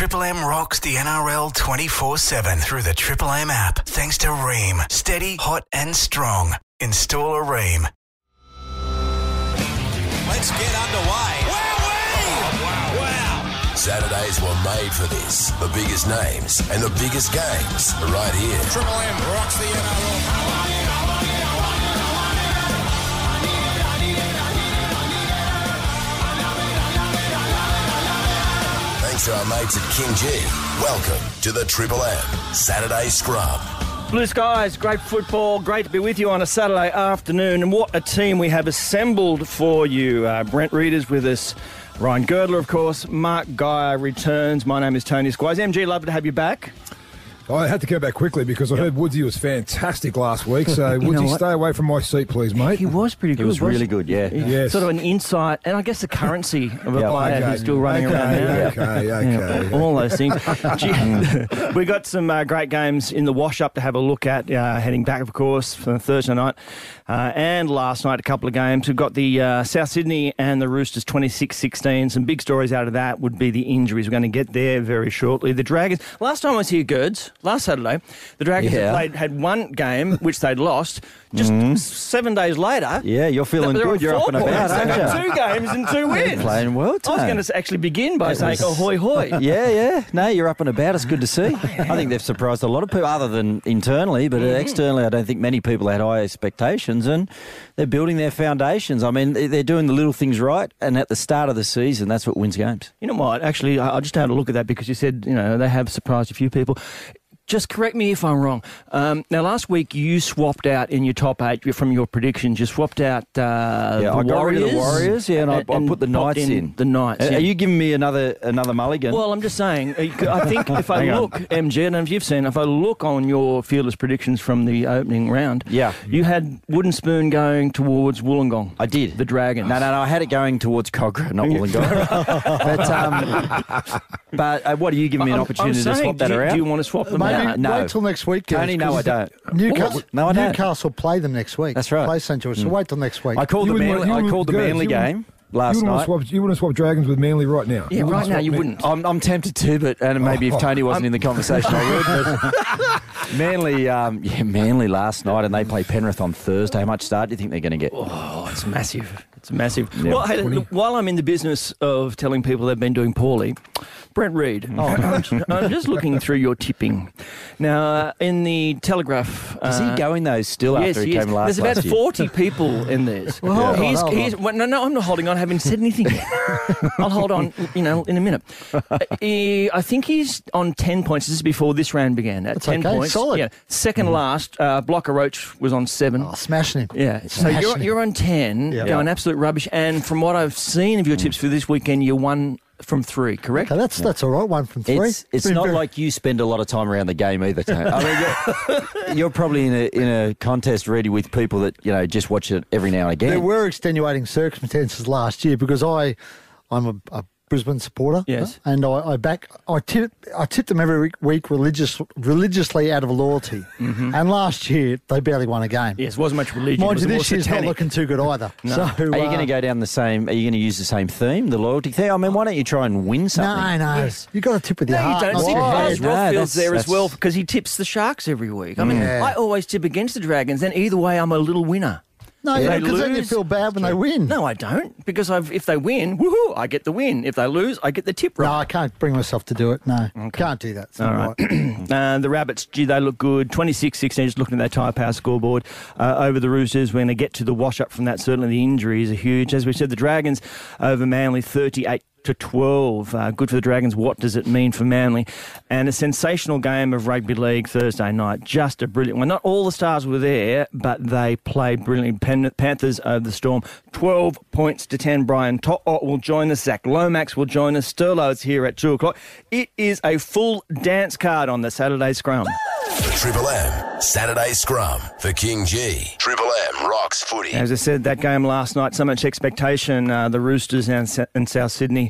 Triple M rocks the NRL 24 7 through the Triple M app. Thanks to Rinnai. Steady, hot, and strong. Install a Rinnai. Let's get underway. Wow, wow, wow. Saturdays were made for this. The biggest names and the biggest games right here. Triple M rocks the NRL. To our mates at KingGee. Welcome to the Triple M Saturday Scrum. Blue skies, great football, great to be with you on a Saturday afternoon. And what a team we have assembled for you. Uh, Brent Reader's with us, Ryan Girdler, of course, Mark Geyer returns. My name is Tony Squires. MG, love to have you back. I had to go back quickly because I heard Woodsy was fantastic last week. So, know Woodsy, stay away from my seat, please, mate. He was pretty good. He was really wasn't good, yeah. he? Yes. Sort of an insight, and I guess the currency of a Yeah, player okay, who's still running okay, around now. okay, okay, Yeah, all those things. Gee, we got some uh, great games in the wash up to have a look at, uh, heading back, of course, for Thursday night. Uh, and last night, a couple of games. We've got the uh, South Sydney and the Roosters 26 16. Some big stories out of that would be the injuries. We're going to get there very shortly. The Dragons, last time I was here, Gerds, last Saturday, the Dragons had, Yeah. played, had one game which they'd lost. Just seven days later, Yeah, you're feeling good. You're up and about, aren't you? Two games and two wins. Playing well, I was going to actually begin by It saying, was- "Ahoy, hoy!" Yeah, yeah. No, you're up and about. It's good to see. I think they've surprised a lot of people, other than internally, but uh, Mm-hmm. externally, I don't think many people had high expectations, and they're building their foundations. I mean, they- they're doing the little things right, and at the start of the season, that's what wins games. You know what? Actually, I just had a look at that because you said you know they have surprised a few people. Just correct me if I'm wrong. Um, now, last week you swapped out in your top eight from your predictions. You swapped out uh, Yeah, the I got Warriors, rid of the Warriors, yeah, and I- I put the Knights in. The Knights. Are yeah. are you giving me another another mulligan? Well, I'm just saying. uh, I think if I Hang on. look, MG, and if you've seen, if I look on your fearless predictions from the opening round, Yeah. you had Wooden Spoon going towards Wollongong. I did. the Dragons. No, no, no. I had it going towards Kogarah, not Wollongong. but um, but uh, what are you giving me an I'm- opportunity I'm to swap that do you, around? Do you want to swap them Maybe out? no. wait till next week. Tony, guys, no, 'cause I don't. Newcastle, No, I don't. Newcastle play them next week. That's right. Play St George. So wait till next week. I called You the Manly, want- I called the wouldn't- Manly game last wouldn't, want night. to swap, you wouldn't swap Dragons with Manly right now. Yeah, You right now you wouldn't. I'm, I'm tempted to, but and maybe if Tony wasn't in the conversation, I would. But Manly, um, yeah, Manly last night, and they play Penrith on Thursday. How much start do you think they're going to get? Oh, it's massive. It's massive. Yeah. Well, hey, look, while I'm in the business of telling people they've been doing poorly, Brent Read, Oh. I'm, I'm just looking through your tipping. Now, uh, in the Telegraph. Is uh, he going though still Yes, after he is. came last There's about last year? 40 people in this. Well, on, he's, hold he's, on. well, no, no, I'm not holding on. I haven't said anything yet. I'll hold on, you know, in a minute. Uh, he- I think he's on 10 points. This is before this round began. At That's 10 okay, points. solid. Yeah. 2nd last, uh, Blocker Roach was on 7. oh, smashing him. Yeah, so you're, him. you're on 10, Yeah. going absolute rubbish. And from what I've seen of your hmm. tips for this weekend, you're one from three, correct? Okay, that's that's all right. One from three. It's, it's Been not very- like you spend a lot of time around the game either, Tony. I mean, you're, you're probably in a in a contest ready with people that you know just watch it every now and again. there were extenuating circumstances last year because I, I'm a, a Brisbane supporter. Yes. and I, I back I tip I tip them every week- week religious religiously out of loyalty. Mm-hmm. And last year they barely won a game. Yes, wasn't much religion. Mind it you, this year's not looking too good either. So are you going to uh, go down the same? Are you going to use the same theme, the loyalty thing? I mean, why don't you try and win something? No, no. You got to tip with your No, you don't. not See, your Why? Buzz. No, Rothfield's that's- there as well because he tips the Sharks every week. I mean, mm. Yeah. I always tip against the Dragons, and either way, I'm a little winner. No, because then you feel bad when they win. No, I don't, because I've, if they win, woohoo, I get the win. If they lose, I get the tip right. No. I can't bring myself to do it. No, can't do that. It's All right. right. Uh, the Rabbits, gee, they look good. 26 16, just looking at that tyre power scoreboard uh, over the Roosters. We're going to get to the wash up from that. Certainly the injuries are huge. As we said, the Dragons over Manly 38 to 12. Uh, good for the Dragons. What does it mean for Manly? And a sensational game of rugby league Thursday night. Just a brilliant one. Not all the stars were there, but they played brilliantly. Pan- Panthers over the Storm. 12 points to 10. Brian To'o will join us. Zach Lomax will join us. Sterlo's here at 2 o'clock. It is a full dance card on the Saturday scrum. The Triple M Saturday Scrum for KingGee. Triple M rocks footy. As I said, that game last night, so much expectation. Uh, the Roosters and, and South Sydney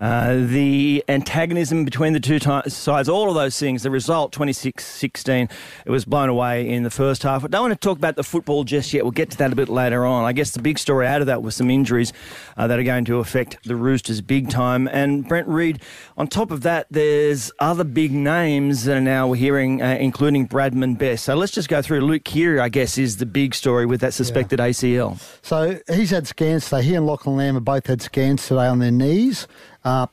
Uh, the antagonism between the two ti sides, all of those things, the result 26 16, it was blown away in the first half. I don't want to talk about the football just yet. We'll get to that a bit later on. I guess the big story out of that was some injuries uh, that are going to affect the Roosters big time. And Brent Read, on top of that, there's other big names that are now we're hearing, uh, including Bradman Best. So let's just go through. Luke Keary, I guess, is the big story with that suspected ACL. So he's had scans today. He and Lachlan Lamb have both had scans today on their knees. Uh,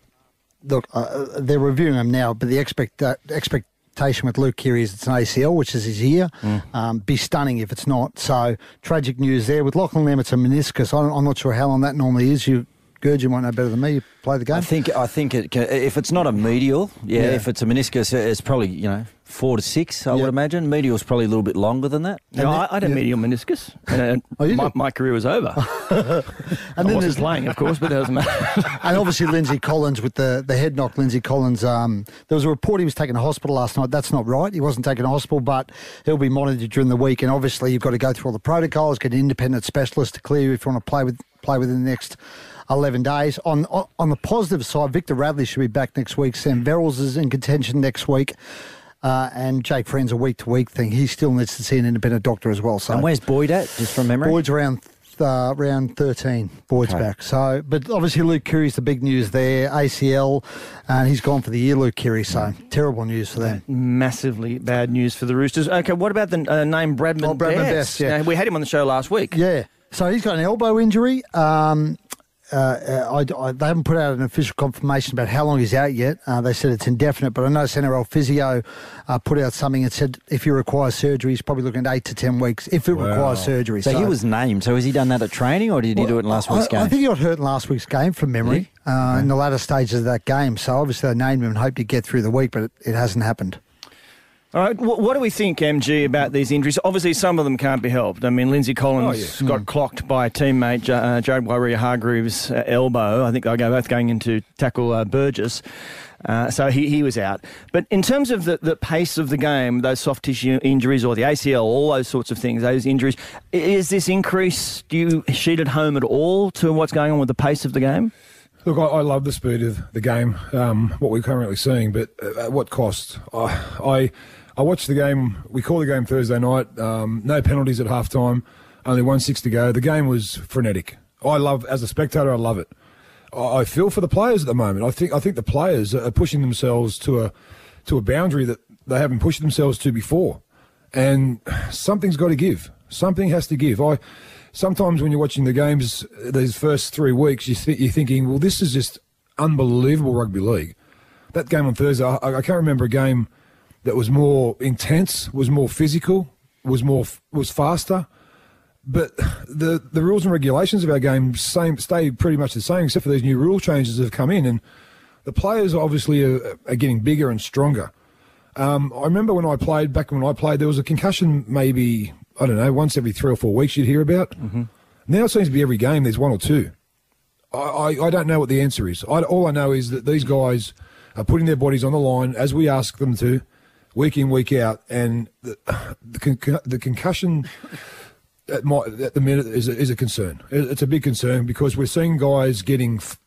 look, uh, they're reviewing them now, but the expect uh, expectation with Luke Keary is it's an ACL, which is his ear. Um, be stunning if it's not. So tragic news there. With Lachlan Lamb, it's a meniscus. I'm, I'm not sure how long that normally is. You, Gurge, you might know better than me. You play the game. I think I think it can, if it's not a medial, yeah, Yeah. If it's a meniscus, it's probably you know four to six. I Yeah. would imagine. Medial's probably a little bit longer than that. No, I, I had a yeah. medial meniscus, and uh, Oh, you my, my career was over. and I then wasn't there's playing, of course, but that doesn't matter. and obviously Lindsay Collins with the, the head knock. Lindsay Collins, um, there was a report he was taken to hospital last night. That's not right. He wasn't taken to hospital, but he'll be monitored during the week. And obviously, you've got to go through all the protocols, get an independent specialist to clear you if you want to play with play within the next. 11 days. On, on on the positive side, Victor Radley should be back next week. Sam Verrills is in contention next week. Uh, and Jake Friend's a week to week thing. He still needs to see an independent doctor as well. So And where's Boyd at? Just from memory. Boyd's around uh, round 13. Boyd's Okay. back. So, but obviously Luke Keary's the big news there. ACL, and he's gone for the year, Luke Curry. So terrible news for them. Massively bad news for the Roosters. Okay, what about the uh, name Bradman, Oh, Bradman Best? Best, yeah. Now, we had him on the show last week. Yeah. So he's got an elbow injury. Um, uh, uh, I, I, they haven't put out an official confirmation about how long he's out yet. Uh, they said it's indefinite, but I know NRL physio uh, put out something and said if he requires surgery, he's probably looking at eight to ten weeks if it requires surgery. so, he was named. So has he done that at training, or did he do it in last week's I, game? I think he got hurt in last week's game from memory uh, in the latter stages of that game. So obviously they named him and hoped he'd get through the week, but it, it hasn't happened. All right, wh- what do we think, MG, about these injuries? Obviously, some of them can't be helped. I mean, Lindsay Collins Oh, got clocked by a teammate, J- uh, Jared Waerea-Hargreaves' uh, elbow. I think they go both going into tackle uh, Burgess. Uh, so he, he was out. But in terms of the, the pace of the game, those soft tissue injuries or the ACL, all those sorts of things, those injuries, is this increase, do you sheet it home at all to what's going on with the pace of the game? Look, I, I love the speed of the game, um, what we're currently seeing, but at what cost? I, I, I watched the game. We called the game Thursday night. Um, no penalties at half time. Only one six to go. The game was frenetic. I love, as a spectator, I love it. I, I feel for the players at the moment. I think I think the players are pushing themselves to a to a boundary that they haven't pushed themselves to before, and something's got to give. Something has to give. I sometimes when you're watching the games, these first three weeks, you th- you're thinking, well, this is just unbelievable rugby league. That game on Thursday, I, I can't remember a game that was more intense, was more physical, was more was faster. But the the rules and regulations of our game same stay pretty much the same, except for these new rule changes that have come in, and the players obviously are, are getting bigger and stronger. Um, I remember when I played back when I played, there was a concussion maybe I don't know once every three or four weeks you'd hear about. Mm-hmm. Now it seems to be every game there's one or two. I, I, I don't know what the answer is. I, all I know is that these guys are putting their bodies on the line as we ask them to, week in week out, and the the, con- the concussion at, my, at the minute is a, is a concern. It's a big concern because we're seeing guys getting f-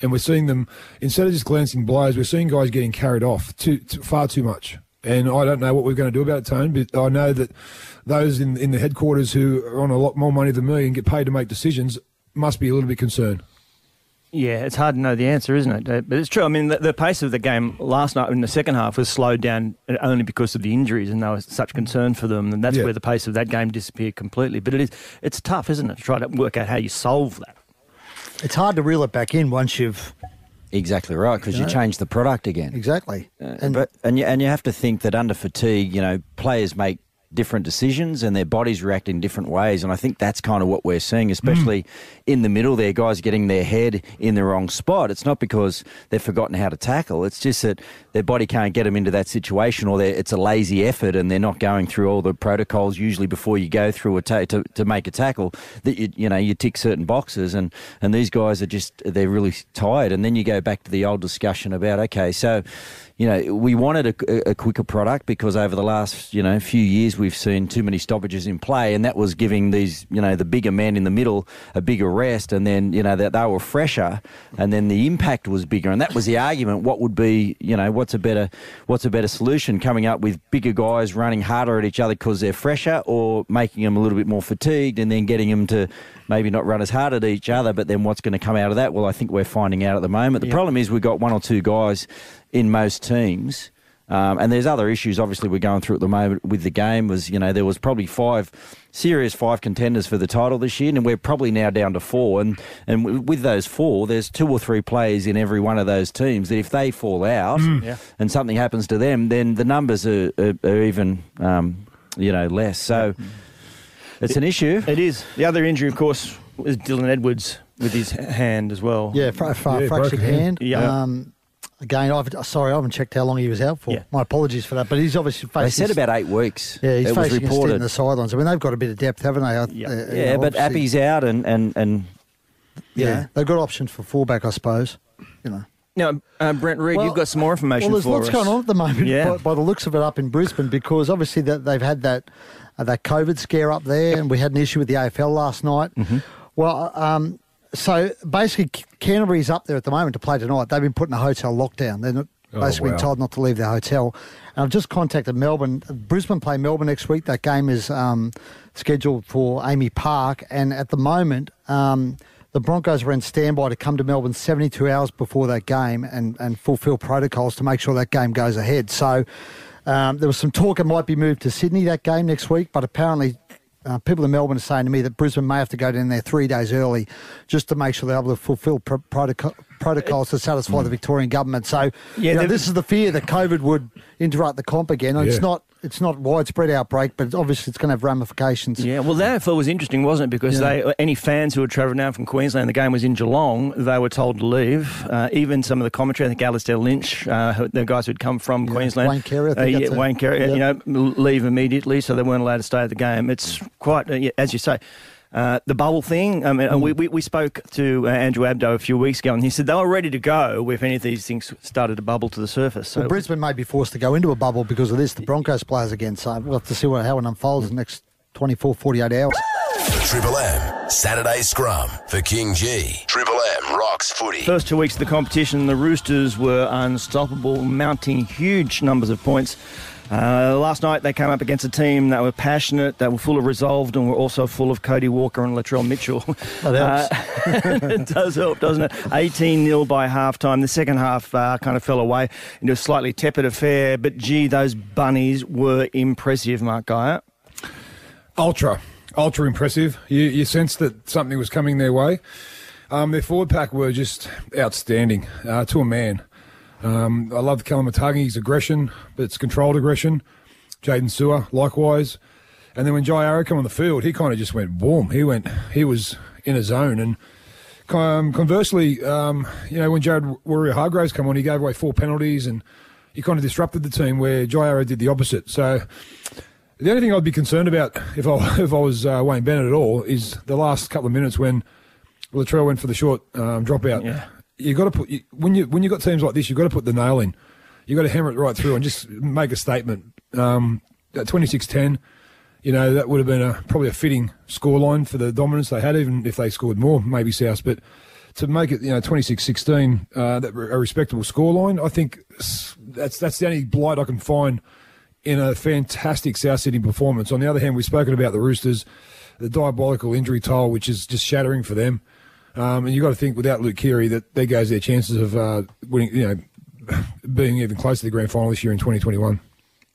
and we're seeing them instead of just glancing blows, we're seeing guys getting carried off too, too far too much. And I don't know what we're going to do about it, Tone, but I know that those in in the headquarters who are on a lot more money than me and get paid to make decisions must be a little bit concerned. Yeah, it's hard to know the answer, isn't it? But it's true. I mean, the, the pace of the game last night in the second half was slowed down only because of the injuries, and there was such concern for them, and that's Yeah. where the pace of that game disappeared completely. But it is, it's tough, isn't it, to try to work out how you solve that. It's hard to reel it back in once you've exactly right, because you Yeah. change the product again. exactly. Uh, and but and you, and you have to think that under fatigue, you know, players make different decisions and their bodies react in different ways. And I think that's kind of what we're seeing, especially in the middle there, guys getting their head in the wrong spot. It's not because they've forgotten how to tackle. It's just that their body can't get them into that situation or it's a lazy effort and they're not going through all the protocols usually before you go through a ta- to, to make a tackle that you, you know, you tick certain boxes and, and these guys are just, they're really tired. And then you go back to the old discussion about, okay, so, you know, we wanted a, a, quicker product because over the last, you know, few years we've seen too many stoppages in play, and that was giving these, you know, the bigger men in the middle a bigger rest, and then, you know, that they, were fresher, and then the impact was bigger, and that was the argument. What would be, you know, what's a better, what's a better solution? Coming up with bigger guys running harder at each other because they're fresher, or making them a little bit more fatigued, and then getting them to maybe not run as hard at each other. But then what's going to come out of that? Well, I think we're finding out at the moment. The yep. problem is we've got one or two guys in most teams. Um, and there's other issues, obviously, we're going through at the moment with the game. Was you know there was probably five serious five contenders for the title this year, and we're probably now down to four. And and with those four, there's two or three players in every one of those teams that if they fall out mm. yeah. and something happens to them, then the numbers are, are, are even um, you know less. So it's an issue. It is. The other injury, of course, was Dylan Edwards with his hand as well. Yeah, fra- fra- yeah fractured hand. hand. Yeah. Um, Again, I've, sorry, I haven't checked how long he was out for. Yeah. My apologies for that, but he's obviously facing. They said about eight weeks. Yeah, he's it facing was reported. in the sidelines. I mean, they've got a bit of depth, haven't they? Yeah, uh, yeah know, but Appy's out, and and and yeah. yeah. they've got options for fullback, I suppose. You know. Now, uh, Brent Read, well, you've got some more information well, there's for lots going on at the moment yeah. by, by, the looks of it up in Brisbane because obviously that they've had that that COVID scare up there, and we had an issue with the AFL last night. Mm-hmm. Well, um, so basically, Canterbury's up there at the moment to play tonight. They've been put in a hotel lockdown. They're not, oh, basically wow. told not to leave their hotel. And I've just contacted Melbourne. Brisbane play Melbourne next week. That game is um, scheduled for AAMI Park, and at the moment. Um, the Broncos are in standby to come to Melbourne 72 hours before that game and, and fulfil protocols to make sure that game goes ahead. So um, there was some talk it might be moved to Sydney that game next week, but apparently uh, people in Melbourne are saying to me that Brisbane may have to go down there three days early just to make sure they're able to fulfil pr- protocol, protocols to satisfy the Victorian government. So yeah, you know, this is the fear that COVID would interrupt the comp again. Yeah. It's not it's not widespread outbreak, but obviously it's going to have ramifications. Yeah, well, the AFL was interesting, wasn't it? Because yeah. they any fans who were travelling down from Queensland, the game was in Geelong, they were told to leave. Uh, even some of the commentary, I think Alastair Lynch, uh, the guys who'd come from yeah. Queensland, Wayne Carey, uh, yeah, Wayne Carey, you know, leave immediately, so they weren't allowed to stay at the game. It's quite, uh, as you say. Uh, the bubble thing. I mean, mm. we, we, we, spoke to uh, Andrew Abdo a few weeks ago, and he said they were ready to go if any of these things started to bubble to the surface. So well, Brisbane may be forced to go into a bubble because of this. The Broncos players again, so we'll have to see what, how it unfolds in the next 24, 48 hours. Triple M Saturday Scrum for KingGee. Triple M rocks footy. First two weeks of the competition, the Roosters were unstoppable, mounting huge numbers of points. Uh, last night they came up against a team that were passionate, that were full of resolve, and were also full of Cody Walker and Latrell Mitchell. That helps. Uh, it does help, doesn't it? 18 0 by half time. The second half uh, kind of fell away into a slightly tepid affair, but gee, those bunnies were impressive, Mark Geyer. Ultra, ultra impressive. You, you sensed that something was coming their way. Um, their forward pack were just outstanding uh, to a man. Um, I love Koloamatangi's aggression, but it's controlled aggression. Jaydn Su'A, likewise. And then when Jai Arrow came on the field, he kind of just went boom. He went, he was in a zone. And um, conversely, um, you know, when Jared Waerea-Hargreaves came on, he gave away four penalties and he kind of disrupted the team where Jai Arrow did the opposite. So the only thing I'd be concerned about if I, if I was uh, Wayne Bennett at all is the last couple of minutes when Latrell went for the short um, dropout. Yeah you got to put when you when you got teams like this, you have got to put the nail in. You got to hammer it right through and just make a statement. Um, at twenty six ten, you know that would have been a probably a fitting scoreline for the dominance they had, even if they scored more, maybe South. But to make it, you know, 26-16, uh, that a respectable scoreline, I think that's that's the only blight I can find in a fantastic South Sydney performance. On the other hand, we've spoken about the Roosters, the diabolical injury toll, which is just shattering for them. Um, and you've got to think without Luke Keary that there goes their chances of uh, winning, you know, being even close to the grand final this year in 2021.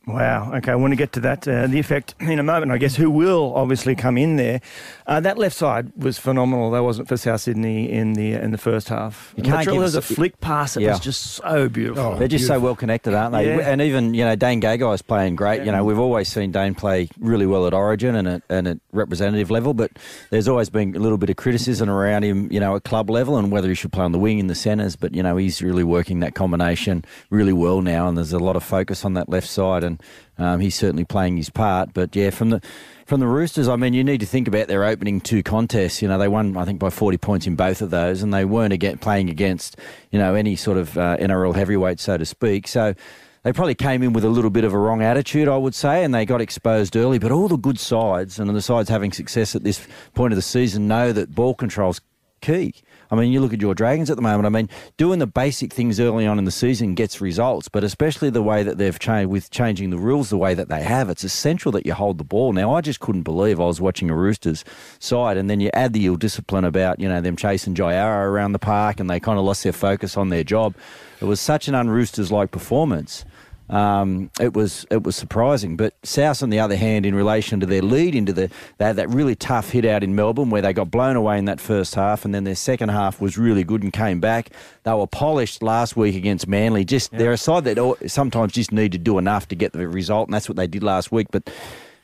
Wow. Okay, I want to get to that, uh, the effect in a moment, I guess, who will obviously come in there. Uh, that left side was phenomenal. That wasn't for South Sydney in the in the first half. You can't was a flick pass. It yeah. was just so beautiful. Oh, They're just beautiful. so well connected, aren't they? Yeah. And even, you know, Dane Gagai is playing great. Yeah. You know, we've always seen Dane play really well at Origin and at, and at representative level, but there's always been a little bit of criticism around him, you know, at club level and whether he should play on the wing in the centres. But, you know, he's really working that combination really well now, and there's a lot of focus on that left side. And and um, he's certainly playing his part. But yeah, from the from the Roosters, I mean, you need to think about their opening two contests. You know, they won, I think, by 40 points in both of those, and they weren't again playing against, you know, any sort of uh, NRL heavyweight, so to speak. So they probably came in with a little bit of a wrong attitude, I would say, and they got exposed early. But all the good sides and the sides having success at this point of the season know that ball control's key. I mean, you look at your Dragons at the moment. I mean, doing the basic things early on in the season gets results, but especially the way that they've changed with changing the rules the way that they have, it's essential that you hold the ball. Now, I just couldn't believe I was watching a Roosters side, and then you add the ill discipline about you know them chasing Jai Arrow around the park, and they kind of lost their focus on their job. It was such an un-Roosters like performance. Um, it was it was surprising. But South, on the other hand, in relation to their lead into the they had that really tough hit out in Melbourne where they got blown away in that first half, and then their second half was really good and came back. They were polished last week against Manly. Just they're a side that sometimes just need to do enough to get the result, and that's what they did last week. But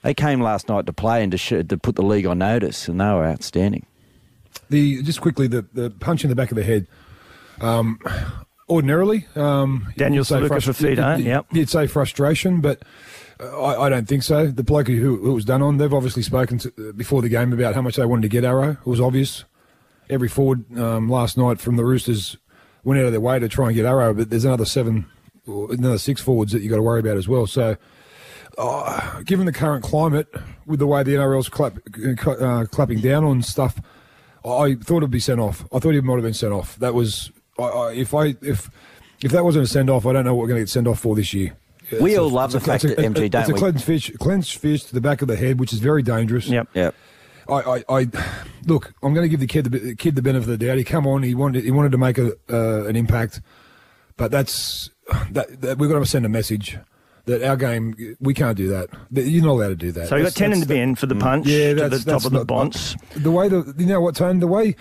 they came last night to play and to, sh- to put the league on notice, and they were outstanding. The just quickly the, the punch in the back of the head. Um, ordinarily, um, Daniel Suluka for you'd- yep. You'd say frustration, but I, I don't think so. The bloke who, who was done on, they've obviously spoken to, uh, before the game about how much they wanted to get Arrow. It was obvious. Every forward um, last night from the Roosters went out of their way to try and get Arrow, but there's another seven, or another six forwards that you got to worry about as well. So, uh, given the current climate, with the way the NRL's clap, uh, clapping down on stuff, I thought it'd be sent off. I thought he might have been sent off. That was I, I, if I if if that wasn't a send off, I don't know what we're going to get sent off for this year. We all a- love the a- fact it's a- that, MG, don't it's a clenched fist, clenched fist to the back of the head, which is very dangerous. Yep. Yep. I, I, I look. I'm going to give the kid the, the kid the benefit of the doubt. He come on. He wanted he wanted to make a uh, an impact, but that's that, that we've got to send a message that our game we can't do that. That You're not allowed to do that. So you got 10 in the bin for the punch yeah, to that's, the top of the not- bonds. The way the you know what Tone, the way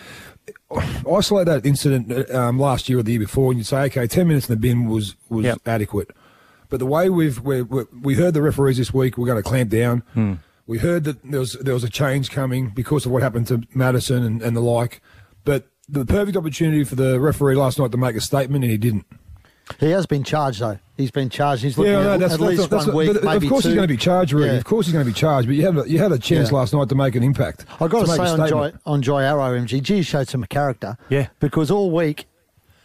isolate that incident um, last year or the year before, and you say, okay, ten minutes in the bin was was Yep. adequate. But the way we've we we we heard the referees this week, we're going to clamp down. Hmm. We heard that there was there was a change coming because of what happened to Madison and, and the like. But the perfect opportunity for the referee last night to make a statement, and he didn't. He has been charged, though. He's been charged. He's looking Yeah, no, at, that's, at that's, least that's, one week, but maybe of course two. he's going to be charged, Rudy. Yeah. Of course he's going to be charged. But you had a, you had a chance Yeah. last night to make an impact. I've got to, make say a on Joy, statement. on Jai Arrow, MGG showed some character. Yeah. Because all week,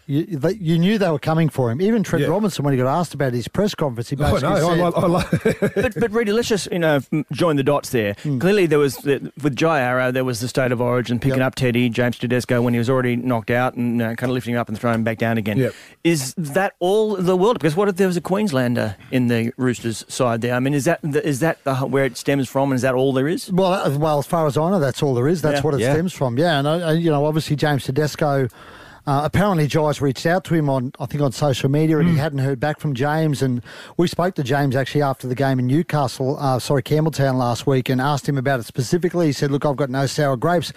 you, they, you knew they were coming for him. Even Trent Yeah. Robinson, when he got asked about his press conference, he Oh, basically no, I, said, like- I, like- but, but Reedy, let's just you know join the dots there. Hmm. Clearly, there was with Jai Arrow, there was the state of origin picking Yep. up Teddy James Tedesco when he was already knocked out and uh, kind of lifting him up and throwing him back down again. Yep. Is that all the world? Because what if there was a Queenslander in the Roosters side there? I mean, is that the, is that the, where it stems from, and is that all there is? Well, as- well, as far as I know, that's all there is. That's Yeah. what it Yeah. stems from. Yeah, and uh, you know, obviously James Tedesco. Uh, apparently, Jai's reached out to him on, I think, on social media, and he hadn't heard back from James. And we spoke to James actually after the game in Newcastle, uh, sorry, Campbelltown last week, and asked him about it specifically. He said, "Look, I've got no sour grapes,"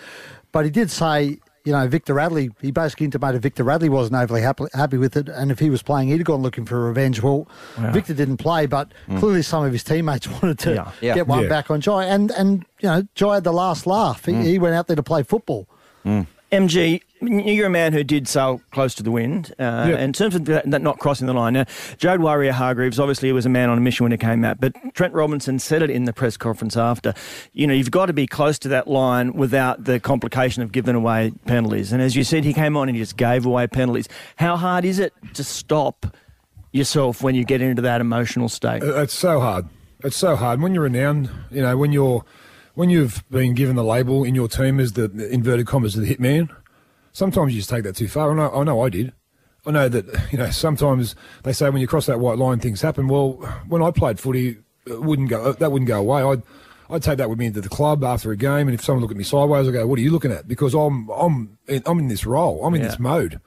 but he did say. You know, Victor Radley, he basically intimated Victor Radley wasn't overly happy, happy with it. And if he was playing, he'd have gone looking for revenge. Well, Victor didn't play, but clearly some of his teammates wanted to Yeah. Yeah. get one Yeah. back on Jai. And, and you know, Jai had the last laugh. He, he went out there to play football. MG, you're a man who did sail close to the wind. Uh, Yeah. In terms of that, that not crossing the line, now, Jade Waerea-Hargreaves obviously he was a man on a mission when it came out, but Trent Robinson said it in the press conference after. You know, you've got to be close to that line without the complication of giving away penalties. And as you said, he came on and he just gave away penalties. How hard is it to stop yourself when you get into that emotional state? Uh, It's so hard. It's so hard when you're renowned. You know, when you're when you've been given the label in your team as the the inverted commas the hitman. Sometimes you just take that too far. I know. I know. I did. I know that you know. Sometimes they say when you cross that white line, things happen. Well, when I played footy, wouldn't go. That wouldn't go away. I'd I'd take that with me into the club after a game, and if someone looked at me sideways, I go, "What are you looking at?" Because I'm I'm in, I'm in this role. I'm in Yeah. this mode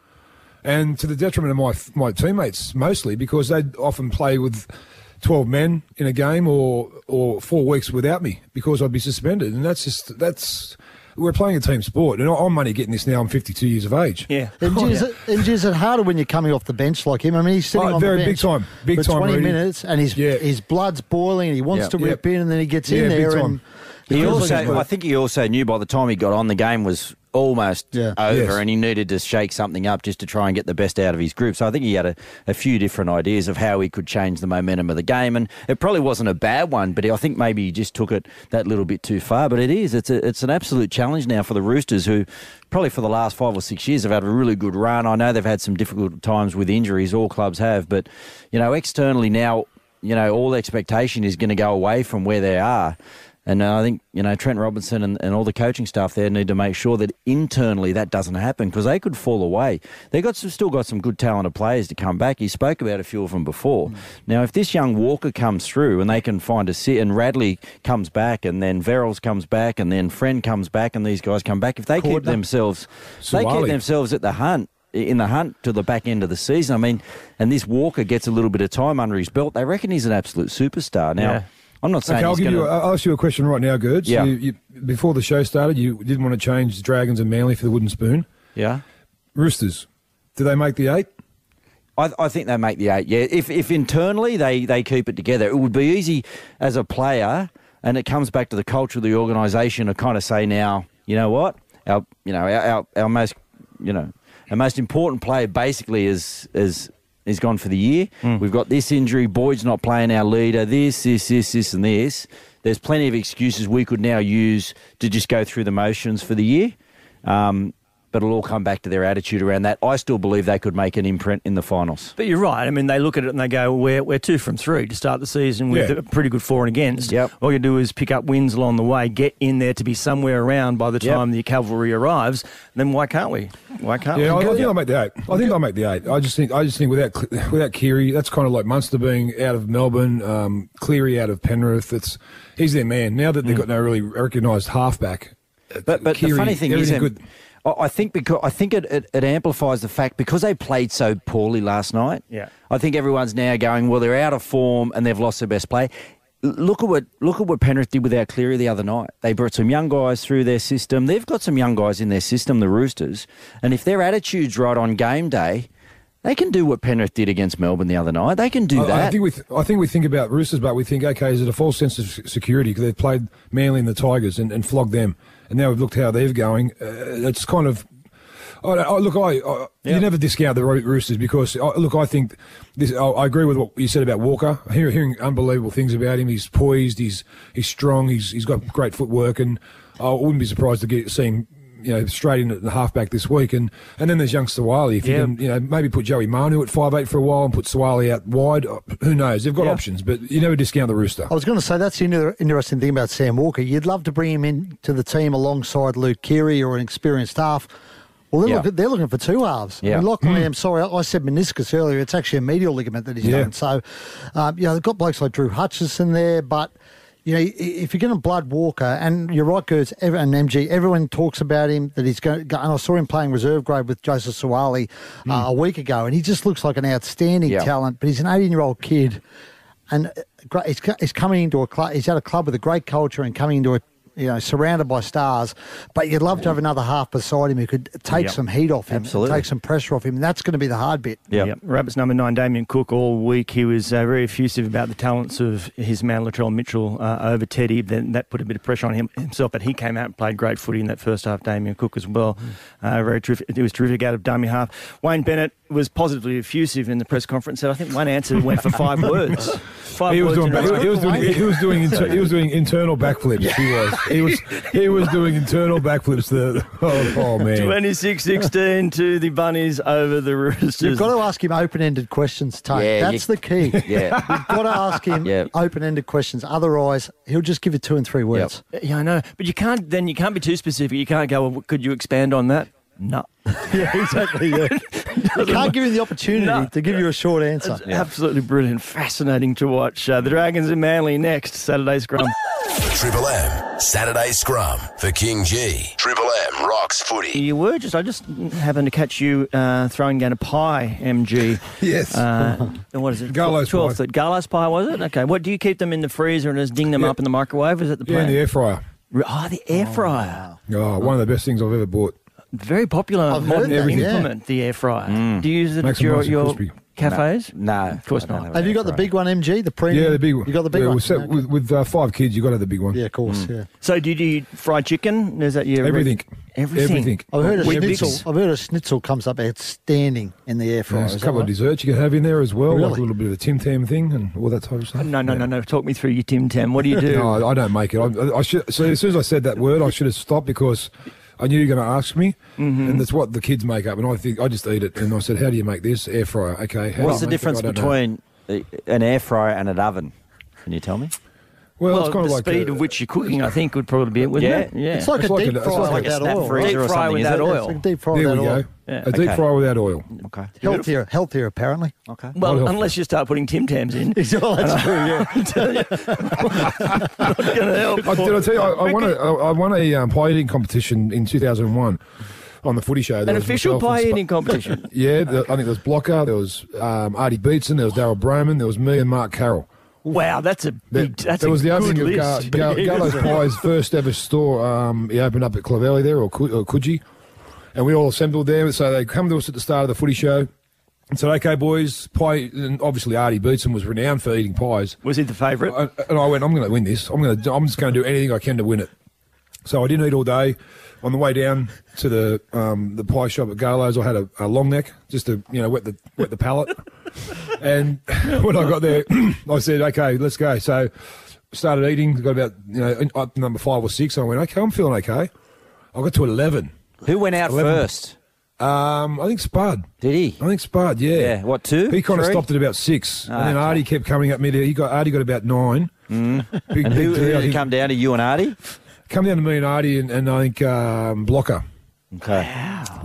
and to the detriment of my my teammates mostly because they'd often play with twelve men in a game or or four weeks without me because I'd be suspended, and that's just that's we're playing a team sport, and I'm only getting this now. I'm 52 years of age. yeah. MG, is, it, MG, is it harder when you're coming off the bench like him? I mean, he's sitting Oh, on very the big time. Big for time, 20 Rudy. minutes and his, Yeah. his blood's boiling and he wants Yeah. to rip Yeah. in and then he gets Yeah, in big there time. and He also, I think he also knew by the time he got on, the game was almost Yeah. over, Yes. and he needed to shake something up just to try and get the best out of his group. So I think he had a, a few different ideas of how he could change the momentum of the game, and it probably wasn't a bad one, but I think maybe he just took it that little bit too far. But it is, it's a, it's an absolute challenge now for the Roosters, who probably for the last five or six years have had a really good run. I know they've had some difficult times with injuries, all clubs have, but you know externally now, you know all expectation is going to go away from where they are. And uh, I think, you know, Trent Robinson and, and all the coaching staff there need to make sure that internally that doesn't happen because they could fall away. They've got some, still got some good talented players to come back. You spoke about a few of them before. Now, if this young Walker comes through and they can find a sit and Radley comes back and then Verrills comes back and then Friend comes back and these guys come back, if they keep themselves, they keep themselves at the hunt, in the hunt to the back end of the season. I mean, and this Walker gets a little bit of time under his belt. They reckon he's an absolute superstar. Now, Yeah. I'm not saying Okay, I'll give going you. I'll ask you a question right now, Gerds. Yeah. You, you, before the show started, you didn't want to change Dragons and Manly for the wooden spoon. yeah. Roosters, do they make the eight? I, I think they make the eight. Yeah, if if internally they they keep it together, it would be easy as a player, and it comes back to the culture of the organisation to kind of say now, you know what, our you know our our, our most you know our most important player basically is is is gone for the year. We've got this injury. Boyd's not playing our leader. This this this this and this. There's plenty of excuses we could now use to just go through the motions for the year. Um, but it'll all come back to their attitude around that. I still believe they could make an imprint in the finals. But you're right. I mean, they look at it and they go, "We're we're two from three to start the season with Yeah. a pretty good for and against. Yep. All you do is pick up wins along the way, get in there to be somewhere around by the Yep. time the cavalry arrives. Then why can't we? Why can't we? Yeah, I, we? I think I'll make the eight. I think I'll make the eight. I just think I just think without Cle- without Keary, that's kind of like Munster being out of Melbourne, um, Cleary out of Penrith. It's he's their man now that they've got no really recognised halfback. But but the funny thing is, everything um, I I think because I think it, it, it amplifies the fact because they played so poorly last night. Yeah. I think everyone's now going, well, they're out of form and they've lost their best play. Look at what look at what Penrith did without Cleary the other night. They brought some young guys through their system. They've got some young guys in their system, the Roosters, and if their attitude's right on game day, they can do what Penrith did against Melbourne the other night. They can do I, that. I think we th- I think we think about Roosters, but we think okay, is it a false sense of security because they've played Manly and the Tigers and, and flogged them, and now we've looked how they're going. Uh, it's kind of. I, I, look, I, I you never discount the Ro- Roosters because I, look, I think this. I, I agree with what you said about Walker. I hear, hearing unbelievable things about him. He's poised. He's he's strong. He's he's got great footwork, and I wouldn't be surprised to get see him. You know, straight in at the halfback this week, and, and then there's young Suaalii. If Yeah. you can, you know, maybe put Joey Manu at five eight for a while and put Suaalii out wide. uh, Who knows? They've got Yeah. options, but you never discount the Rooster. I was going to say that's the interesting thing about Sam Walker. You'd love to bring him into the team alongside Luke Keary or an experienced half. Well, they're, Yeah. looking, they're looking for two halves. Yeah. I mean, Lachlan, I'm sorry, I, I said meniscus earlier. It's actually a medial ligament that he's Yeah. done. So, um, you know, they've got blokes like Drew Hutchison there, but. You know, if you're going to blood Walker, and you're right, Gerds, and MG, everyone talks about him that he's going. And I saw him playing reserve grade with Joseph Suaalii uh, a week ago, and he just looks like an outstanding Yeah. talent. But he's an 18 year old kid, and uh, he's coming into a club. He's at a club with a great culture and coming into a you know surrounded by stars. But you'd love to have another half beside him who could take Yep. some heat off him, Absolutely. take some pressure off him. And that's going to be the hard bit. Yeah. Yep. Rabbits number nine, Damien Cook, all week he was uh, very effusive about the talents of his man Latrell Mitchell uh, over Teddy. Then that put a bit of pressure on him himself, but he came out and played great footy in that first half. Damien Cook as well, uh, very terrific. It was terrific out of dummy half. Wayne Bennett was positively effusive in the press conference. Said I think one answer went for five words. Five He was words doing in he was doing he was doing inter, he was doing internal backflips. He was he was he was doing internal backflips. The oh, oh man. 26-16 to the Bunnies over the Roosters. You've got to ask him open-ended questions, Tate. Yeah, That's you- the key. Yeah. You've got to ask him Yeah. open-ended questions. Otherwise, he'll just give you two and three words. Yeah, I know, but you can't. Then you can't be too specific. You can't go. Well, could you expand on that? No. Yeah, exactly. Yeah. you can't give you the opportunity No. to give you a short answer. It's absolutely brilliant, fascinating to watch. Uh, the Dragons and Manly next Saturday scrum. Triple M, Saturday Scrum for KingGee. Triple M rocks footy. You were just. I just happened to catch you uh, throwing down a pie, MG. Yes. Uh, and what is it? Gallows Twelve. pie. Gallows pie was it? Okay. What do you keep them in the freezer and just ding them Yeah. up in the microwave? Is it the yeah, in the air fryer. Oh, the air fryer. Oh, one of the best things I've ever bought. Very popular I've modern heard that, yeah. the air fryer. Mm. Do you use it Makes at your, nice your cafes? No, Of course I don't have Have you got the big one, MG? The premium? Yeah, the big one. You got the big yeah, one? With, Okay. with, with uh, five kids, you got to have the big one. Yeah, of course. Mm. Yeah. So did you fried chicken? Is that your Everything. Everything. Everything. I've heard a Wheat schnitzel. bix. I've heard a schnitzel comes up outstanding in the air fryer. There's a Is that couple of desserts you can have in there as well, like a little bit of a Tim Tam thing and all that type of stuff. Uh, no, no, Yeah. no, no. Talk me through your Tim Tam. What do you do? No, I, I don't make it. I, I should. So as soon as I said that word, I should have stopped because I knew you were going to ask me, Mm-hmm. and that's what the kids make up. And I think I just eat it. And I said, "How do you make this air fryer?" Okay. how What's do the you make it? difference don't know. between uh, an air fryer and an oven? Can you tell me? Well, well, it's kind the of like speed uh, of which you're cooking, I think, would probably be it, wouldn't Yeah. it? Yeah. It's like It's a like deep a- it's like like a without snap oil. freezer right? Deep or fry something, without it? oil. It's like a deep fryer There we without go. oil. Yeah. A deep Okay. fryer without oil. Okay. Healthier, healthier apparently. Okay. well, What else? unless you start putting Tim Tams in. well, that's true. Yeah. Not going to help. I, did I tell you? I, I won a, I I won a um, pie eating competition in 2001 on the Footy Show. There An official myself and pie Sp- eating competition. Yeah, the, I think there was Blocker, there was um, Artie Beetson, there was Darryl Brohman, there was me and Mark Carroll. Wow, that's a big. That's there a was the opening of Gar- Gar- Gallows Pie's first ever store. Um, he opened up at Clovelly there, or, Cu- or Coogee, and we all assembled there. So they come to us at the start of the footy show and said, "Okay, boys, pie." And obviously, Artie Beetson was renowned for eating pies. Was he the favourite? And I went, I'm going to win this. I'm going to. I'm just going to do anything I can to win it. So I didn't eat all day. On the way down to the um, the pie shop at Garlow's, I had a, a long neck just to you know wet the wet the palate. And when I got there, I said, "Okay, let's go." So started eating. Got about you know up number five or six. I went, "Okay, I'm feeling okay." I got to eleven. Who went out Eleven. first? Um, I think Spud. Did he? I think Spud. Yeah. Yeah. What two? He kind of stopped at about six, Ah, and then okay. Artie kept coming up me. He got Artie got about nine. Big, And big who, who did it come down to? You and Artie? come down to me and Artie and, and I think um, Blocker. Okay.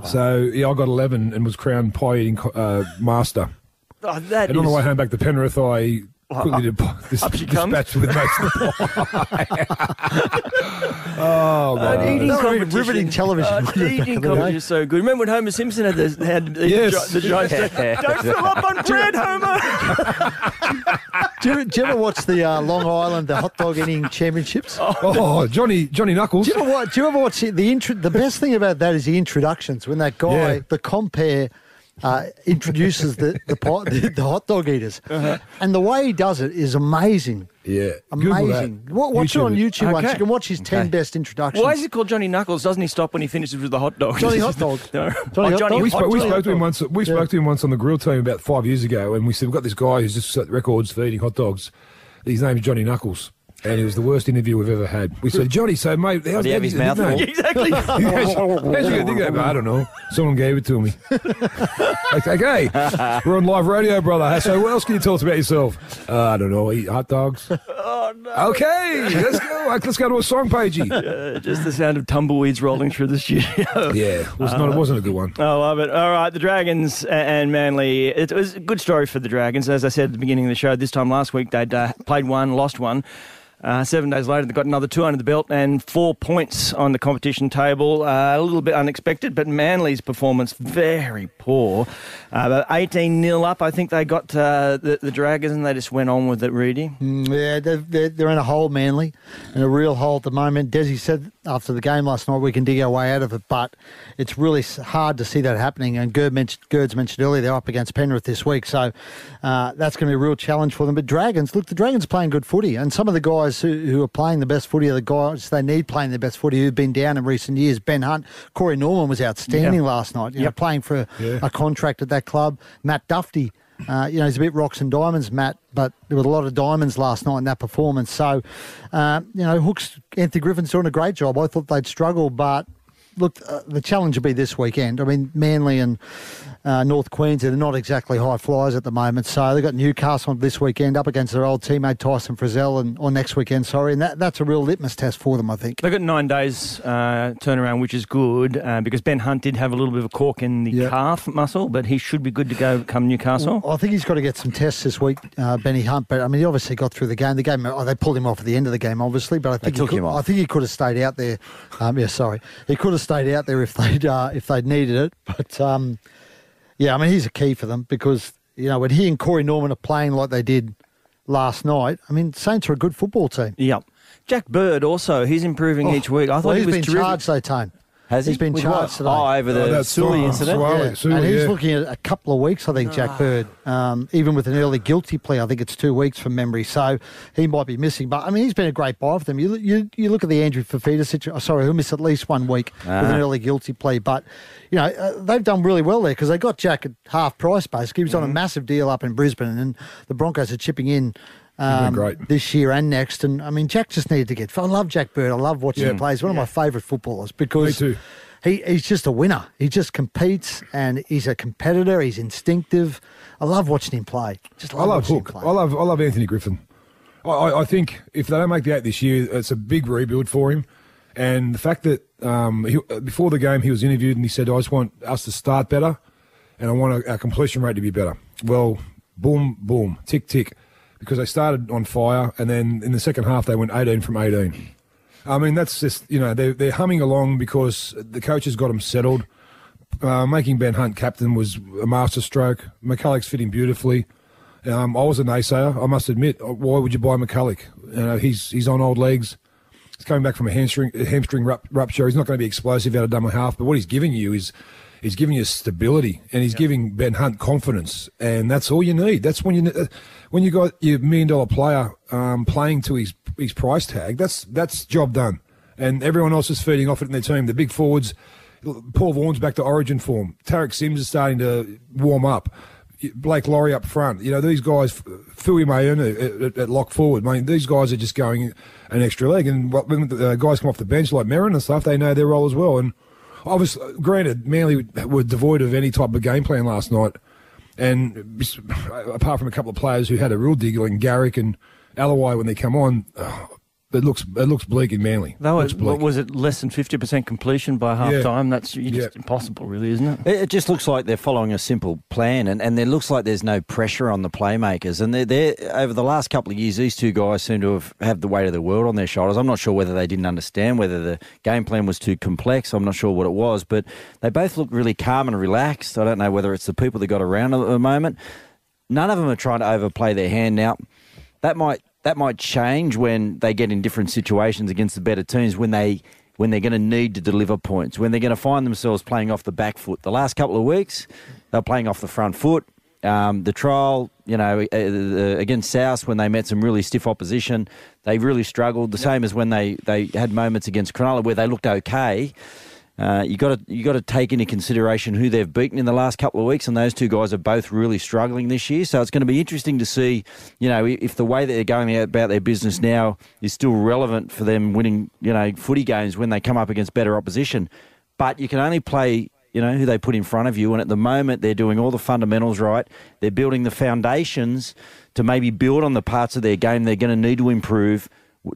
So yeah, I got eleven and was crowned pie eating uh, master. Oh, that And on the is- way home back to Penrith, I quickly did pi- this, up she comes. with most of the pie. oh An my! eating That competition. riveting television, Uh, eating back in the competition is so good. Remember when Homer Simpson had the, had the, Yes. gi- the giant Don't fill up on bread, Homer. Do you, do you ever watch the uh, Long Island the hot dog eating championships? Oh, Johnny Johnny Knuckles. Do you ever watch? Do you ever watch the, the intro? The best thing about that is the introductions when that guy, Yeah. the compare, uh, introduces the the, pot, the the hot dog eaters, Uh-huh. and the way he does it is amazing. Yeah, Google that. Amazing. Wa- Watch it on YouTube once. You can watch his ten Okay. best introductions. Why is it called Johnny Knuckles? Doesn't he stop when he finishes with the hot dog? Johnny Hot Dog. no. Johnny Oh, Hot Johnny Dog. We Hot spoke, we Johnny spoke to him Hot once. We Yeah. spoke to him once on the grill team about five years ago, and we said we've got this guy who's just set records for eating hot dogs. His name's Johnny Knuckles, and it was the worst interview we've ever had. We said, Johnny, so mate, how's Did he have his mouth full? Exactly. How'd you get think that? I don't know. Someone gave it to me. okay, okay. we're on live radio, brother. So what else can you tell us about yourself? Uh, I don't know. Eat hot dogs. Oh no. Okay, let's go. Let's go to a song, Pagey. Uh, just the sound of tumbleweeds rolling through the studio. Yeah, it was not. It wasn't a good one. I love it. All right, the Dragons and Manly. It was a good story for the Dragons. As I said at the beginning of the show, this time last week they'd uh, played one, lost one. Uh, seven days later, they got another two under the belt and four points on the competition table. Uh, a little bit unexpected, but Manly's performance very poor. Uh, 18 0 up, I think they got uh, the, the Dragons, and they just went on with it, Rudy. Mm, Yeah, they're, they're, in a hole, Manly, in a real hole at the moment. Desi said after the game last night we can dig our way out of it, but it's really hard to see that happening. And Gerd mentioned, Gerd's mentioned earlier they're up against Penrith this week, so uh, that's going to be a real challenge for them. But Dragons, look, the Dragons playing good footy, and some of the guys who, who are playing the best footy are the guys they need playing the best footy who've been down in recent years. Ben Hunt, Corey Norman was outstanding Yeah. last night, you know, playing for a, Yeah. a contract at that club. Matt Duffy. Uh, you know, he's a bit rocks and diamonds, Matt, but there was a lot of diamonds last night in that performance. So, uh, you know, Hooks, Anthony Griffin's doing a great job. I thought they'd struggle, but look, uh, the challenge will be this weekend. I mean, Manly and uh, North Queensland are not exactly high flyers at the moment. So they've got Newcastle this weekend up against their old teammate Tyson Frizell, and or next weekend, sorry, and that, that's a real litmus test for them, I think. They've got nine days uh, turnaround, which is good uh, because Ben Hunt did have a little bit of a cork in the Yeah. calf muscle, but he should be good to go come Newcastle. I think he's got to get some tests this week, uh, Benny Hunt. But I mean, he obviously got through the game. The game, oh, they pulled him off at the end of the game, obviously. But I think took he could, him off. I think he could have stayed out there. Um, yeah, sorry, he could have stayed out there if they'd uh, if they'd needed it. But um, yeah, I mean, he's a key for them because you know when he and Corey Norman are playing like they did last night. I mean, Saints are a good football team. Yep. Jack Bird also, he's improving oh, each week. I thought Oh, well, he was been terrific. charged, though, Tone. Has he? He's been With charged what? today. Oh, over the Oh, that's Sully incident. Swallow. Yeah. Sully, and he's yeah. looking at a couple of weeks, I think, Jack Bird. Um, even with an early guilty plea, I think it's two weeks from memory. So he might be missing. But I mean, he's been a great buy for them. You you, you look at the Andrew Fifita situation. Sorry, he'll miss at least one week with an early guilty plea. But you know uh, they've done really well there because they got Jack at half price. Basically, he was on a massive deal up in Brisbane, and the Broncos are chipping in. Um, great. this year and next, and I mean, Jack just needed to get. I love Jack Bird. I love watching Yeah. him play. He's one of my favourite footballers because he, he's just a winner. He just competes and he's a competitor. He's instinctive. I love watching him play. Just I love, love Hook. him play. I love I love Anthony Griffin. I, I, I think if they don't make the eight this year, it's a big rebuild for him. And the fact that um, he, uh, before the game he was interviewed and he said, "I just want us to start better, and I want our completion rate to be better." Well, boom, boom, tick, tick, because they started on fire, and then in the second half they went 18 from 18. I mean, that's just you know they're they're humming along because the coaches got them settled. Uh, making Ben Hunt captain was a masterstroke. McCullough's fitting beautifully. Um, I was a naysayer. I must admit. Why would you buy McCulloch? You know, he's he's on old legs. He's coming back from a hamstring a hamstring rupture. He's not going to be explosive out of dumb half. But what he's giving you is he's giving you stability, and he's giving Ben Hunt confidence, and that's all you need. That's when you ne- when you got your million dollar player um, playing to his his price tag. That's that's job done, and everyone else is feeding off it in their team. The big forwards. Paul Vaughan's back to origin form. Tariq Sims is starting to warm up. Blake Lawrie up front. You know, these guys, Fui Mayuna at, at, lock forward. I mean, these guys are just going an extra leg. And when the uh, guys come off the bench like Merrin and stuff, they know their role as well. And obviously, granted, Manly were devoid of any type of game plan last night. And apart from a couple of players who had a real dig, like Garrick and Allaway when they come on, uh, it looks it looks bleak in Manly. Though looks it, what was it less than fifty percent completion by half Yeah. time? That's you just Yeah. impossible, really, isn't it? It it just looks like they're following a simple plan, and, and it looks like there's no pressure on the playmakers. And they're, they're over the last couple of years, these two guys seem to have have the weight of the world on their shoulders. I'm not sure whether they didn't understand whether the game plan was too complex. I'm not sure what it was, but they both look really calm and relaxed. I don't know whether it's the people that got around at the moment. None of them are trying to overplay their hand now. That might that might change when they get in different situations against the better teams when they when they're going to need to deliver points when they're going to find themselves playing off the back foot. The last couple of weeks they're playing off the front foot. Um, the trial, you know, uh, uh, against South when they met some really stiff opposition, they really struggled. The same as when they, they had moments against Cronulla where they looked okay. Uh, you got to you got to take into consideration who they've beaten in the last couple of weeks, and those two guys are both really struggling this year. So it's going to be interesting to see, you know, if the way that they're going about their business now is still relevant for them winning, you know, footy games when they come up against better opposition. But you can only play, you know, who they put in front of you, and at the moment they're doing all the fundamentals right. They're building the foundations to maybe build on the parts of their game they're going to need to improve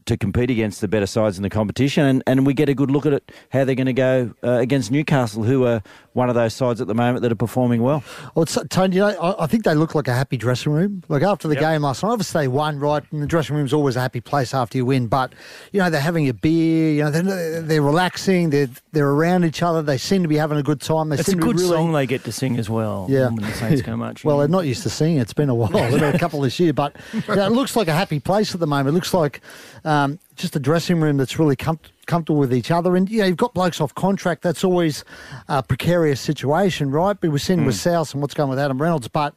to compete against the better sides in the competition, and, and we get a good look at it how they're going to go uh, against Newcastle, who are one of those sides at the moment that are performing well. Well, it's, Tony, you know, I, I think they look like a happy dressing room. Like after the game last night, obviously they won, right? And the dressing room's always a happy place after you win. But you know, they're having a beer. You know, they're, they're relaxing. They're they're around each other. They seem to be having a good time. They It's a good really, song they get to sing as well. Yeah. when the Saints come. Well, they're not used to singing. It's been a while. They've had a couple this year, but you know, it looks like a happy place at the moment. It looks like um, just a dressing room that's really com- comfortable with each other. And you know, you've got blokes off contract. That's always a precarious situation, right? But we're seeing with South and what's going with Adam Reynolds, but.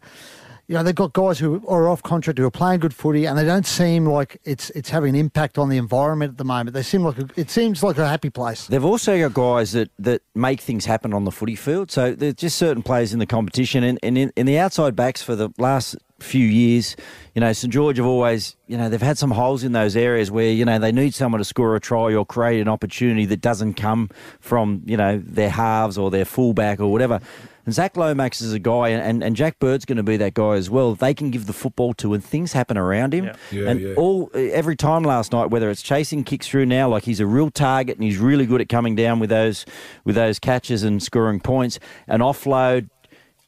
You know, they've got guys who are off contract who are playing good footy, and they don't seem like it's it's having an impact on the environment at the moment. They seem like a, it seems like a happy place. They've also got guys that, that make things happen on the footy field. So there's just certain players in the competition. And, and in, in the outside backs for the last few years, you know, St George have always, you know, they've had some holes in those areas where, you know, they need someone to score a try or create an opportunity that doesn't come from, you know, their halves or their fullback or whatever. And Zach Lomax is a guy, and, and Jack Bird's going to be that guy as well. They can give the football to, and things happen around him. Yeah. Yeah, and yeah. all every time last night, whether it's chasing kicks through now, like he's a real target, and he's really good at coming down with those with those catches and scoring points, and offload.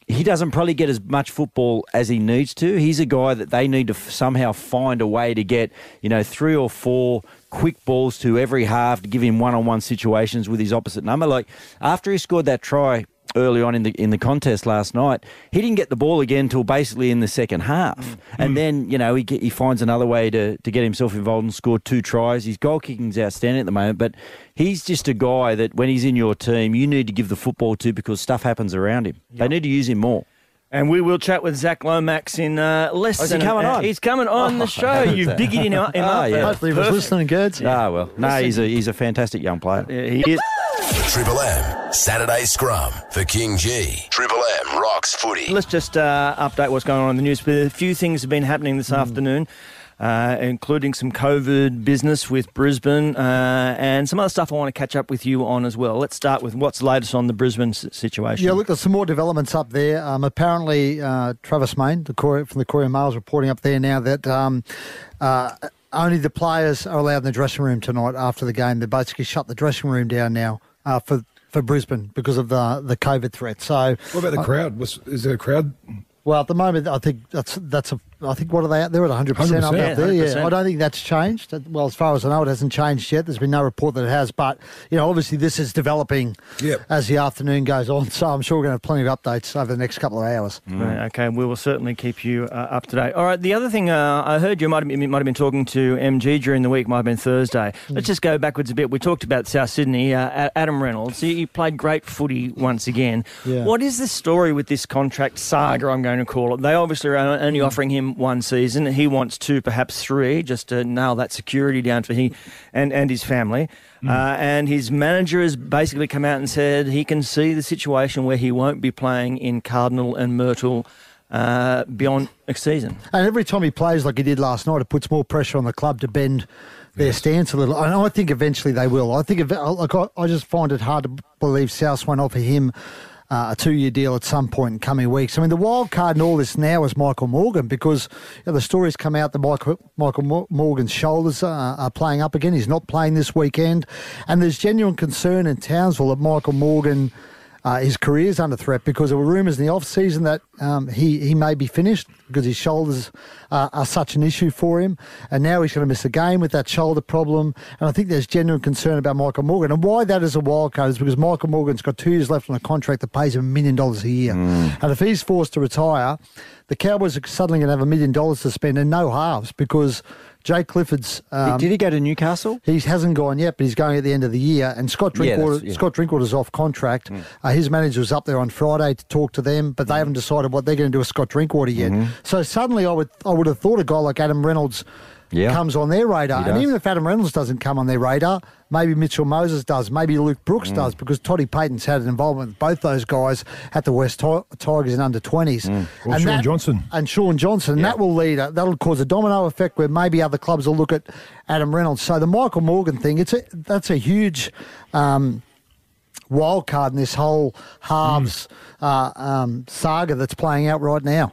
He doesn't probably get as much football as he needs to. He's a guy that they need to somehow find a way to get, you know, three or four quick balls to every half to give him one-on-one situations with his opposite number. Like after he scored that try early on in the in the contest last night. He didn't get the ball again until basically in the second half, mm. and mm. then you know he he finds another way to, to get himself involved and score two tries. His goal kicking's outstanding at the moment, but he's just a guy that when he's in your team, you need to give the football to because stuff happens around him. They need to use him more. And we will chat with Zach Lomax in uh, less Oh, is he than an coming hour. on? He's coming on the show. You've biggied him, up- him Oh, up. yeah. Hopefully, he was perfect. listening, Gerds. Ah well, no, he's a he's a fantastic young player. Yeah, he is. Triple M Saturday Scrum for KingGee. Triple M rocks footy. Let's just uh, update what's going on in the news. A few things have been happening this afternoon, uh, including some COVID business with Brisbane uh, and some other stuff I want to catch up with you on as well. Let's start with what's latest on the Brisbane s- situation. Yeah, look, there's some more developments up there. Um, apparently, uh, Travis Meyn, the Courier, from the Courier Mail, is reporting up there now that um, uh, only the players are allowed in the dressing room tonight after the game. They basically shut the dressing room down now uh, for for Brisbane because of the the COVID threat. So, What about the crowd? Was, is there a crowd? well, at the moment, I think that's that's a. I think what are they at? They're at 100 percent up 100%. there. Yeah, 100%. I don't think that's changed. Well, as far as I know, it hasn't changed yet. There's been no report that it has, but you know, obviously, this is developing Yep. as the afternoon goes on. So I'm sure we're going to have plenty of updates over the next couple of hours. Right, okay, we will certainly keep you uh, up to date. All right, the other thing uh, I heard you might have, been, might have been talking to MG during the week, might have been Thursday. Let's just go backwards a bit. We talked about South Sydney, uh, Adam Reynolds. He, he played great footy once again. Yeah. What is the story with this contract saga, I'm going to call it? They obviously are only offering him one season. He wants two, perhaps three, just to nail that security down for he and, and his family. Uh, and his manager has basically come out and said he can see the situation where he won't be playing in Cardinal and Myrtle uh, beyond next season. And every time he plays like he did last night, it puts more pressure on the club to bend their stance a little. And I think eventually they will. I think, like, I, I just find it hard to believe South won't offer him uh, a two-year deal at some point in coming weeks. I mean, the wild card in all this now is Michael Morgan because you know, the stories come out that Michael, Michael Morgan's shoulders are, are playing up again. He's not playing this weekend. And there's genuine concern in Townsville that Michael Morgan uh, his is under threat because there were rumours in the off season that um, he he may be finished because his shoulders uh, are such an issue for him, and now he's going to miss a game with that shoulder problem. And I think there's genuine concern about Michael Morgan, and why that is a wild card is because Michael Morgan's got two years left on a contract that pays him a million dollars a year, and if he's forced to retire, the Cowboys are suddenly going to have a million dollars to spend and no halves because Jake Clifford's. Um, Did he go to Newcastle? He hasn't gone yet, but he's going at the end of the year. And Scott Drinkwater, that's- yeah. Scott Drinkwater's off contract. Uh, his manager was up there on Friday to talk to them, but they haven't decided what they're going to do with Scott Drinkwater yet. So suddenly, I would I would have thought a guy like Adam Reynolds Yeah. comes on their radar. And even if Adam Reynolds doesn't come on their radar, maybe Mitchell Moses does, maybe Luke Brooks Mm. does, because Toddy Payten's had an involvement with both those guys at the West Ti- Tigers in under twenties. Mm. Or Shaun Johnson. and Shaun Johnson. That will lead. A, that'll cause a domino effect where maybe other clubs will look at Adam Reynolds. So the Michael Morgan thing, it's a, that's a huge. Um, Wild card in this whole halves uh, um, saga that's playing out right now.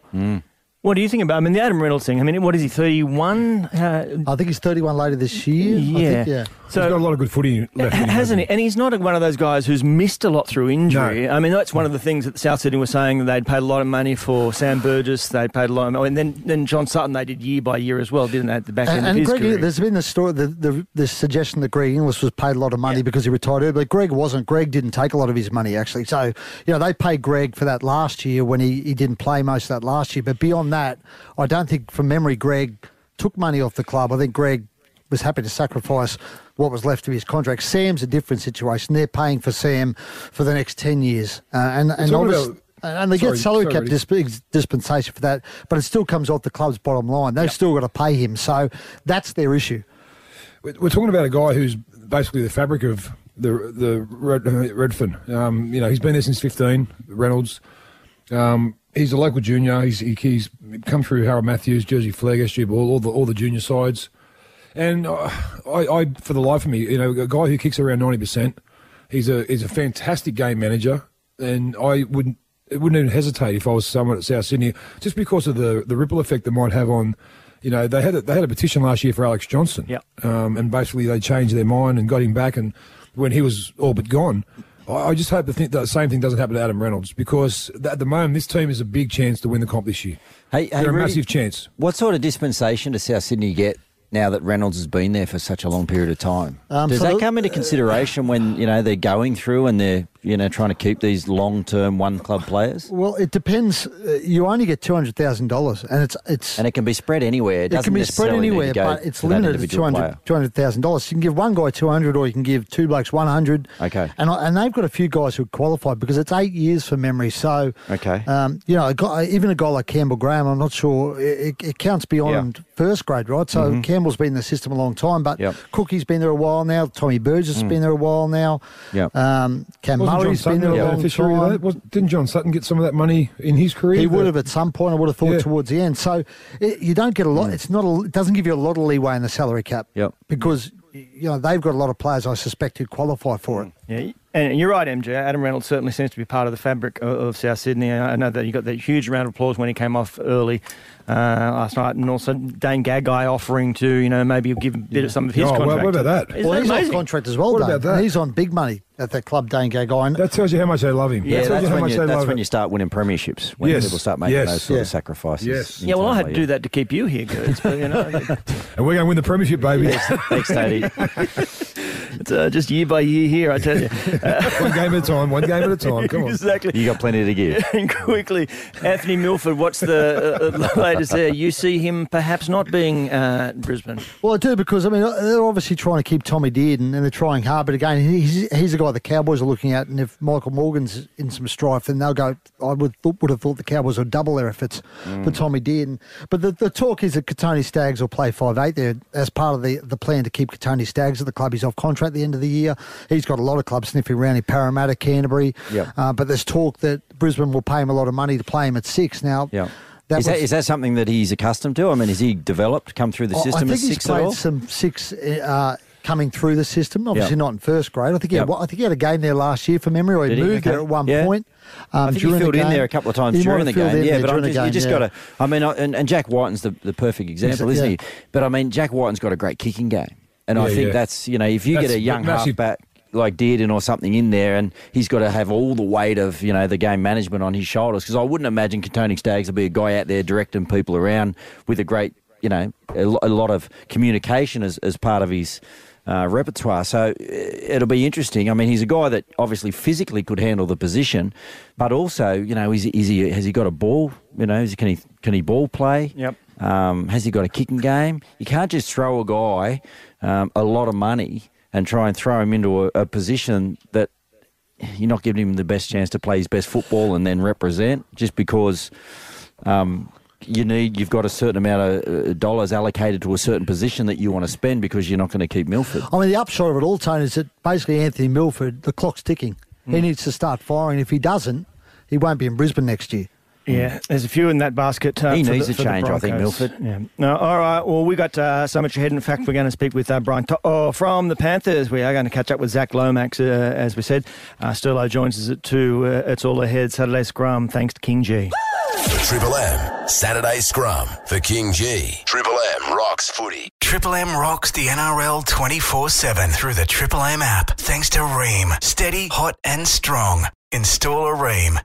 What do you think about? I mean, the Adam Reynolds thing. I mean, what is he? Thirty-one. Uh, I think he's 31 later this year. I yeah. think, yeah. He's got a lot of good footy left. in him, hasn't he? And he's not one of those guys who's missed a lot through injury. No. I mean, that's one of the things that South Sydney were saying that they'd paid a lot of money for Sam Burgess. They'd paid a lot of money. And then, then John Sutton, they did year by year as well, didn't they, at the back end And, of and his Greg, career? there's been the story, the, the, the suggestion that Greg Inglis was paid a lot of money Yeah. because he retired early. But Greg wasn't. Greg didn't take a lot of his money, actually. So, you know, they paid Greg for that last year when he, he didn't play most of that last year. But beyond that, I don't think, from memory, Greg took money off the club. I think Greg was happy to sacrifice what was left of his contract. Sam's a different situation. They're paying for Sam for the next 10 years. Uh, and and, obviously, and they Sorry, get salary sorry, cap disp- dispensation for that, but it still comes off the club's bottom line. They've still got to pay him. So that's their issue. We're talking about a guy who's basically the fabric of the the Red, uh, Redfern. Um, you know, he's been there since 15. Reynolds. Um, he's a local junior. He's he, he's come through Harold Matthews, Jersey Flag, SG Ball, all the all the junior sides. And I, I, for the life of me, you know, a guy who kicks around 90 percent. He's a he's a fantastic game manager, and I wouldn't it wouldn't even hesitate if I was someone at South Sydney, just because of the the ripple effect that might have on. You know, they had a, they had a petition last year for Alex Johnston, Yep. um, and basically they changed their mind and got him back. And when he was all but gone, I, just hope the, thing, the same thing doesn't happen to Adam Reynolds because at the moment this team is a big chance to win the comp this year. Hey, hey, They're a Rudy, massive chance. What sort of dispensation does South Sydney get now that Reynolds has been there for such a long period of time? Um, does that come into consideration when you know they're going through and they're you know, trying to keep these long-term one-club players? Well, it depends. Uh, you only get two hundred thousand dollars, and it's it's And it can be spread anywhere. It, it can be spread anywhere, but it's to limited to individual two hundred thousand dollars. You can give one guy two hundred, or you can give two blokes one hundred. Okay. and and they've got a few guys who qualified because it's eight years for memory. So Okay. um, you know, a guy, even a guy like Campbell Graham, I'm not sure it, it counts beyond first grade, right? So Campbell's been in the system a long time, but Mm-hmm. Yep. Cookie's been there a while now. Tommy Burgess has been there a while now. Yep. Um, Cam Wasn't John Murray's been there a a long beneficiary of that? Was, didn't John Sutton get some of that money in his career? He would have at some point. I would have thought Yeah. towards the end. So it, you don't get a lot. Hmm. It's not. A, it doesn't give you a lot of leeway in the salary cap. Yep. Because you know they've got a lot of players. I suspect who qualify for it. Hmm. Yeah, and you're right, MJ. Adam Reynolds certainly seems to be part of the fabric of, of South Sydney. I know that he got that huge round of applause when he came off early uh, last night, and also Dane Gagai offering to, you know, maybe give a bit of some of his Oh, well, contract. what about that? Isn't well, that he's amazing? on contract as well. What Dave. about that? He's on big money at that club, Dane Gagai. And That tells you how much they love him. Yeah, that that's when you, that's when you start winning premierships. When Yes, people start making yes. those sort Yeah. of sacrifices. Yes. Yeah, well, I had to do that to keep you here, Gerds, but, you know, And we're going to win the premiership, baby. Thanks, Daddy. it's uh, just year by year here, I tell you. one game at a time. One game at a time. Come on. exactly. You got plenty to give. And quickly, Anthony Milford, what's the uh, uh, latest there? You see him perhaps not being uh, Brisbane. Well, I do because I mean they're obviously trying to keep Tommy Dearden and they're trying hard. But again, he's he's the guy the Cowboys are looking at, and if Michael Morgan's in some strife, then they'll go. I would would have thought the Cowboys would double their efforts for Tommy Dearden. But the, the talk is that Kotoni Staggs will play five eight there as part of the, the plan to keep Kotoni Staggs at the club. He's off contract at the end of the year. He's got a lot of clubs sniffing around in Parramatta, Canterbury. Yep. Uh, but there's talk that Brisbane will pay him a lot of money to play him at six. Now, Yeah. that is, that, was- is that something that he's accustomed to? I mean, is he developed, come through the I- system I at think he's played some six uh, coming through the system. Obviously Yep. not in first grade. I think he had, Yep. I think he had a game there last year for memory, or he Did he? moved there at one point. Um, I think he during the filled in there a couple of times He during the game. Yeah, but I'm during the just, you just yeah. got to. I mean, and, and Jack Wighton's the, the perfect example, isn't yeah. he? But I mean, Jack Wighton's got a great kicking game, and I think yeah. that's you know, if you get a young massive. halfback like Dearden or something in there, and he's got to have all the weight of you know the game management on his shoulders, because I wouldn't imagine Kotoni Staggs will be a guy out there directing people around with a great you know a, lo- a lot of communication as as part of his. Uh, repertoire, so uh, it'll be interesting. I mean, he's a guy that obviously physically could handle the position, but also, you know, is, is he has he got a ball? You know, is he, can he can he ball play? Yep. Um, has he got a kicking game? You can't just throw a guy um, a lot of money and try and throw him into a, a position that you're not giving him the best chance to play his best football and then represent just because um, you need you've got a certain amount of uh, dollars allocated to a certain position that you want to spend because you're not going to keep Milford. I mean, the upshot of it all, Tony, is that basically Anthony Milford, the clock's ticking. Hmm. He needs to start firing. If he doesn't, he won't be in Brisbane next year. Yeah, there's a few in that basket. Uh, He needs the, a for change, I think, Milford. Yeah. No, all right. Well, we got uh, so much ahead. In fact, we're going to speak with uh, Brian to- oh, from the Panthers. We are going to catch up with Zach Lomax, uh, as we said. Uh, Sterlo joins us at two. Uh, it's all ahead. Saturday scrum. Thanks to KingGee. The Triple M Saturday Scrum for KingGee. Triple M rocks footy. Triple M rocks the NRL 24 7 through the Triple M app. Thanks to Rinnai. Steady, hot, and strong. Install a Rinnai.